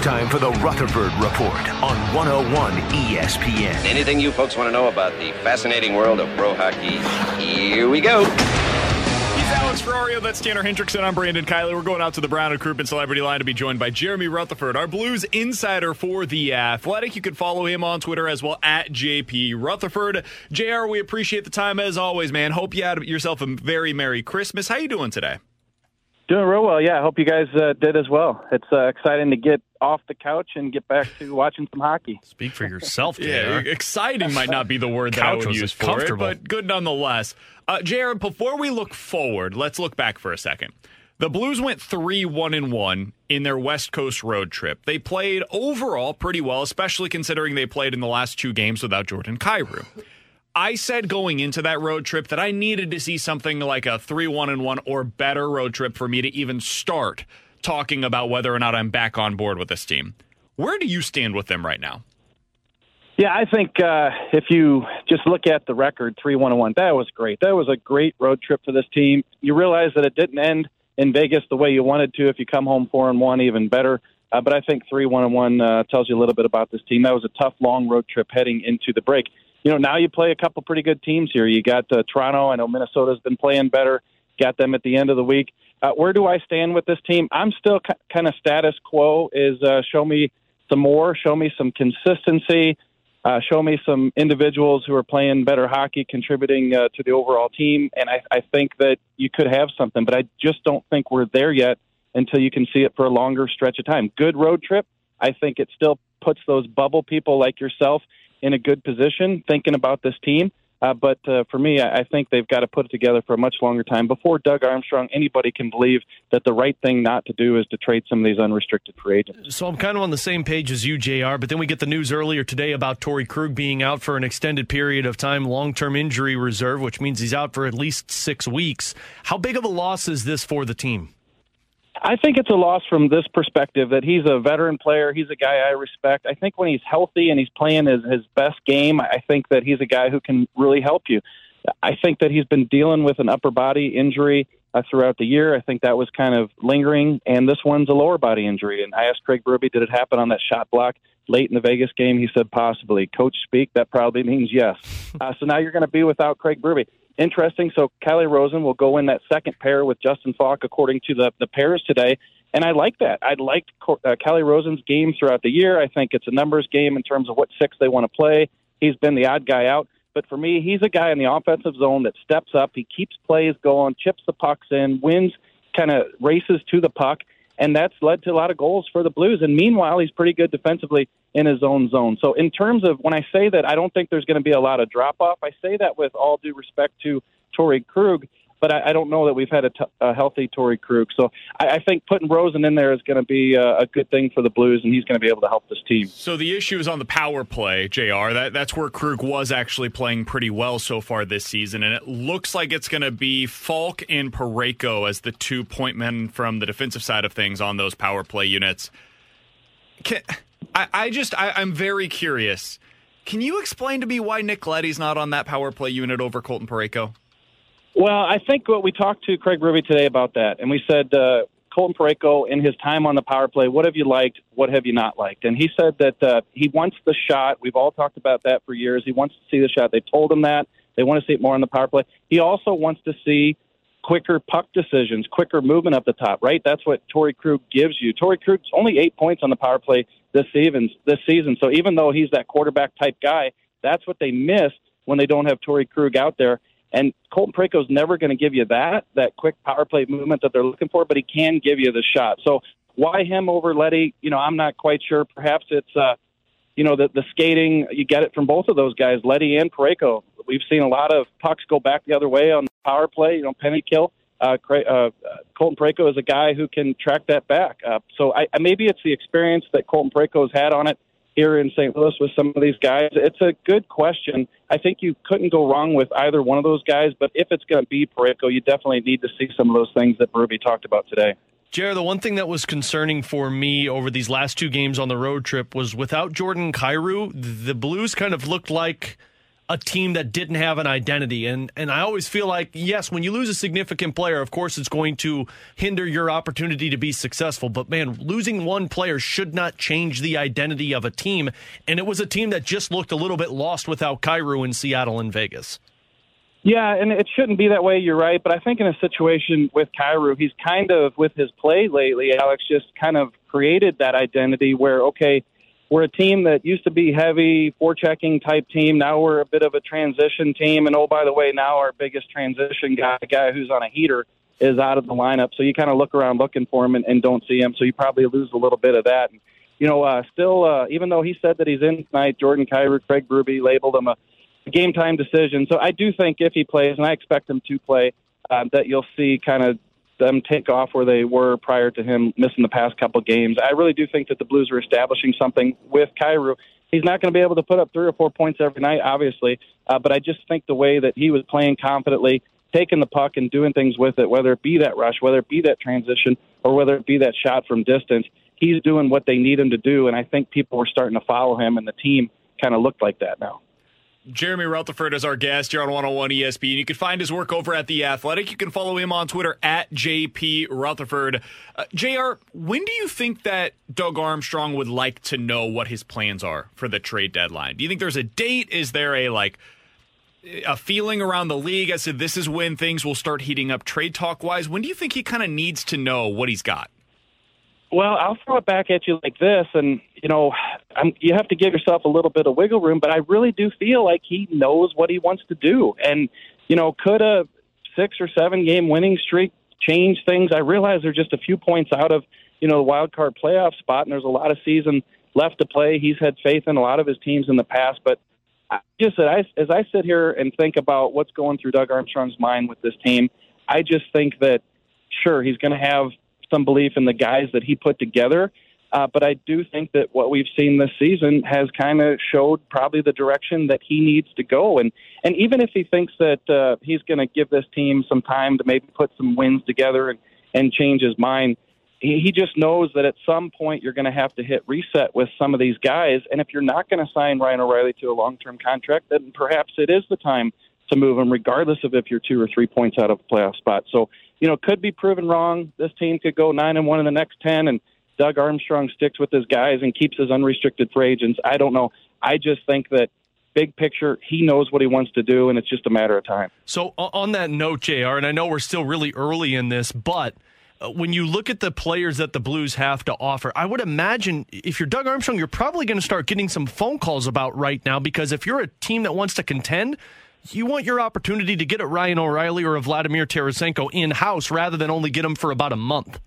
It's time for the Rutherford Report on 101 ESPN. Anything you folks want to know about the fascinating world of pro hockey? Here we go. He's Alex Ferrario. That's Tanner Hendrickson. I'm Brandon Kiley. We're going out to the Brown and Crouppen Celebrity Line to be joined by Jeremy Rutherford, our Blues insider for The Athletic. You can follow him on Twitter as well at JP Rutherford. JR, we appreciate the time as always, man. Hope you had yourself a very Merry Christmas. How you doing today? Doing real well, yeah. I hope you guys uh, did as well. It's uh, exciting to get off the couch and get back to watching some hockey. Speak for yourself, JR. Yeah, exciting might not be the word that I would use for it, but good nonetheless. Uh, JR, before we look forward, let's look back for a second. The Blues went 3 1 and 1 in their West Coast road trip. They played overall pretty well, especially considering they played in the last two games without Jordan Kyrou. I said going into that road trip that I needed to see something like a 3 1 and 1 or better road trip for me to even start talking about whether or not I'm back on board with this team. Where do you stand with them right now? Yeah, I think uh, if you just look at the record, 3 1 1, that was great. That was a great road trip for this team. You realize that it didn't end in Vegas the way you wanted to. If you come home 4 and 1, even better. Uh, but I think 3 1 and 1 uh, tells you a little bit about this team. That was a tough, long road trip heading into the break. You know, now you play a couple pretty good teams here. You got uh, Toronto. I know Minnesota's been playing better. Got them at the end of the week. Uh, where do I stand with this team? I'm still kind of status quo. Is uh, show me some more, show me some consistency, uh, show me some individuals who are playing better hockey, contributing uh, to the overall team. And I, I think that you could have something, but I just don't think we're there yet until you can see it for a longer stretch of time. Good road trip. I think it still puts those bubble people like yourself in a good position thinking about this team. Uh, but uh, for me, I think they've got to put it together for a much longer time before Doug Armstrong. Anybody can believe that the right thing not to do is to trade some of these unrestricted free agents. So I'm kind of on the same page as you, JR, but then we get the news earlier today about Torey Krug being out for an extended period of time, long term injury reserve, which means he's out for at least six weeks. How big of a loss is this for the team? I think it's a loss from this perspective that he's a veteran player. He's a guy I respect. I think when he's healthy and he's playing his, his best game, I think that he's a guy who can really help you. I think that he's been dealing with an upper body injury uh, throughout the year. I think that was kind of lingering, and this one's a lower body injury. And I asked Craig Berube, did it happen on that shot block late in the Vegas game? He said possibly. Coach speak, that probably means yes. Uh, so now you're going to be without Craig Berube. Interesting. So Calle Rosen will go in that second pair with Justin Faulk, according to the the pairs today. And I like that. I liked uh, Calle Rosen's game throughout the year. I think it's a numbers game in terms of what six they want to play. He's been the odd guy out. But for me, he's a guy in the offensive zone that steps up. He keeps plays going, chips the pucks in, wins, kind of races to the puck. And that's led to a lot of goals for the Blues. And meanwhile, he's pretty good defensively in his own zone. So, in terms of when I say that I don't think there's going to be a lot of drop off, I say that with all due respect to Torey Krug but I, I don't know that we've had a, t- a healthy Torey Krug. So I, I think putting Rosen in there is going to be a, a good thing for the Blues, and he's going to be able to help this team. So the issue is on the power play, Jr. That that's where Krug was actually playing pretty well so far this season, and it looks like it's going to be Faulk and Parayko as the two point men from the defensive side of things on those power play units. Can, I, I just I, I'm very curious. Can you explain to me why Nick Leddy's not on that power play unit over Colton Parayko? Well, I think what we talked to Craig Ruby today about that, and we said uh, Colton Parayko in his time on the power play, what have you liked? What have you not liked? And he said that uh, he wants the shot. We've all talked about that for years. He wants to see the shot. They told him that. They want to see it more on the power play. He also wants to see quicker puck decisions, quicker movement up the top, right? That's what Torey Krug gives you. Torey Krug's only eight points on the power play this season. This season. So even though he's that quarterback type guy, that's what they miss when they don't have Torey Krug out there. And Colton Parayko's never going to give you that that quick power play movement that they're looking for, but he can give you the shot. So why him over Leddy? You know, I'm not quite sure. Perhaps it's uh, you know the the skating. You get it from both of those guys, Leddy and Parayko. We've seen a lot of pucks go back the other way on power play. You know, penny kill. Uh, uh, Colton Parayko is a guy who can track that back. Uh, so I, maybe it's the experience that Colton has had on it here in St. Louis with some of these guys? It's a good question. I think you couldn't go wrong with either one of those guys, but if it's going to be Parayko, you definitely need to see some of those things that Berube talked about today. Jared, the one thing that was concerning for me over these last two games on the road trip was without Jordan Kyrou, the Blues kind of looked like – a team that didn't have an identity. And and I always feel like yes, when you lose a significant player, of course it's going to hinder your opportunity to be successful. But man, losing one player should not change the identity of a team. And it was a team that just looked a little bit lost without Kyrou in Seattle and Vegas. Yeah, and it shouldn't be that way. You're right, but I think in a situation with Kyrou, he's kind of with his play lately. Alex just kind of created that identity where okay, we're a team that used to be heavy forechecking type team. Now we're a bit of a transition team. And oh, by the way, now our biggest transition guy, guy who's on a heater, is out of the lineup. So you kind of look around looking for him and, and don't see him. So you probably lose a little bit of that. And, you know, uh, still, uh, even though he said that he's in tonight, Jordan Kyrou, Craig Berube labeled him a, a game time decision. So I do think if he plays, and I expect him to play, uh, that you'll see kind of them take off where they were prior to him missing the past couple games. I really do think that the Blues are establishing something with Kyrou. He's not going to be able to put up three or four points every night, obviously, uh, but I just think the way that he was playing confidently, taking the puck and doing things with it, whether it be that rush, whether it be that transition, or whether it be that shot from distance, he's doing what they need him to do, and I think people were starting to follow him, and the team kind of looked like that now. Jeremy Rutherford is our guest here on 101 ESPN. And you can find his work over at The Athletic. You can follow him on Twitter at JP Rutherford. Uh, JR, when do you think that Doug Armstrong would like to know what his plans are for the trade deadline? Do you think there's a date? Is there a like a feeling around the league as to this is when things will start heating up trade talk wise? When do you think he kind of needs to know what he's got? Well, I'll throw it back at you like this, and you know, I'm, you have to give yourself a little bit of wiggle room. But I really do feel like he knows what he wants to do, and you know, could a six or seven game winning streak change things? I realize they're just a few points out of you know the wild card playoff spot, and there's a lot of season left to play. He's had faith in a lot of his teams in the past, but I just as I, as I sit here and think about what's going through Doug Armstrong's mind with this team, I just think that sure he's going to have some belief in the guys that he put together. Uh, but I do think that what we've seen this season has kind of showed probably the direction that he needs to go. And and even if he thinks that uh, he's going to give this team some time to maybe put some wins together and and change his mind, he, he just knows that at some point you're going to have to hit reset with some of these guys. And if you're not going to sign Ryan O'Reilly to a long term contract, then perhaps it is the time to move him, regardless of if you're two or three points out of a playoff spot. So you know, could be proven wrong. This team could go nine and one in the next ten, and Doug Armstrong sticks with his guys and keeps his unrestricted free agents. I don't know. I just think that big picture, he knows what he wants to do, and it's just a matter of time. So on that note, Jr. And I know we're still really early in this, but uh, when you look at the players that the Blues have to offer, I would imagine if you're Doug Armstrong, you're probably going to start getting some phone calls about right now because if you're a team that wants to contend, you want your opportunity to get a Ryan O'Reilly or a Vladimir Tarasenko in house rather than only get them for about a month.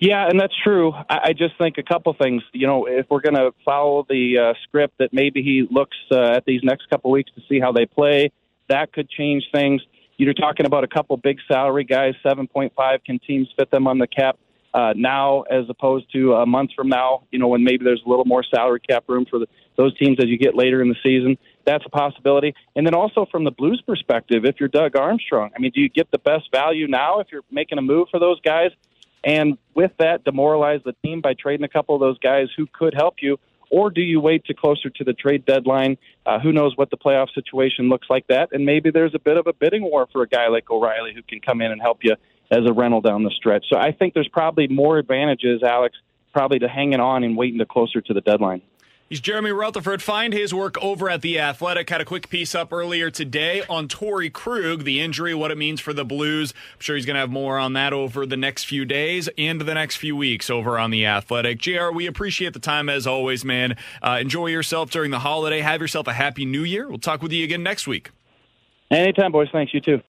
Yeah, and that's true. I, just think a couple things. You know, if we're going to follow the uh, script that maybe he looks uh, at these next couple weeks to see how they play, that could change things. You're talking about a couple big salary guys, 7.5. Can teams fit them on the cap uh, now as opposed to a month from now? You know, when maybe there's a little more salary cap room for the, those teams as you get later in the season that's a possibility. And then also from the Blues perspective, if you're Doug Armstrong, I mean, do you get the best value now if you're making a move for those guys? And with that, demoralize the team by trading a couple of those guys who could help you? Or do you wait to closer to the trade deadline? Uh, who knows what the playoff situation looks like that? And maybe there's a bit of a bidding war for a guy like O'Reilly who can come in and help you as a rental down the stretch. So I think there's probably more advantages, Alex, probably to hanging on and waiting to closer to the deadline. He's Jeremy Rutherford. Find his work over at The Athletic. Had a quick piece up earlier today on Torey Krug, the injury, what it means for the Blues. I'm sure he's going to have more on that over the next few days and the next few weeks over on The Athletic. JR, we appreciate the time as always, man. Uh, enjoy yourself during the holiday. Have yourself a happy new year. We'll talk with you again next week. Anytime, boys. Thanks. You too.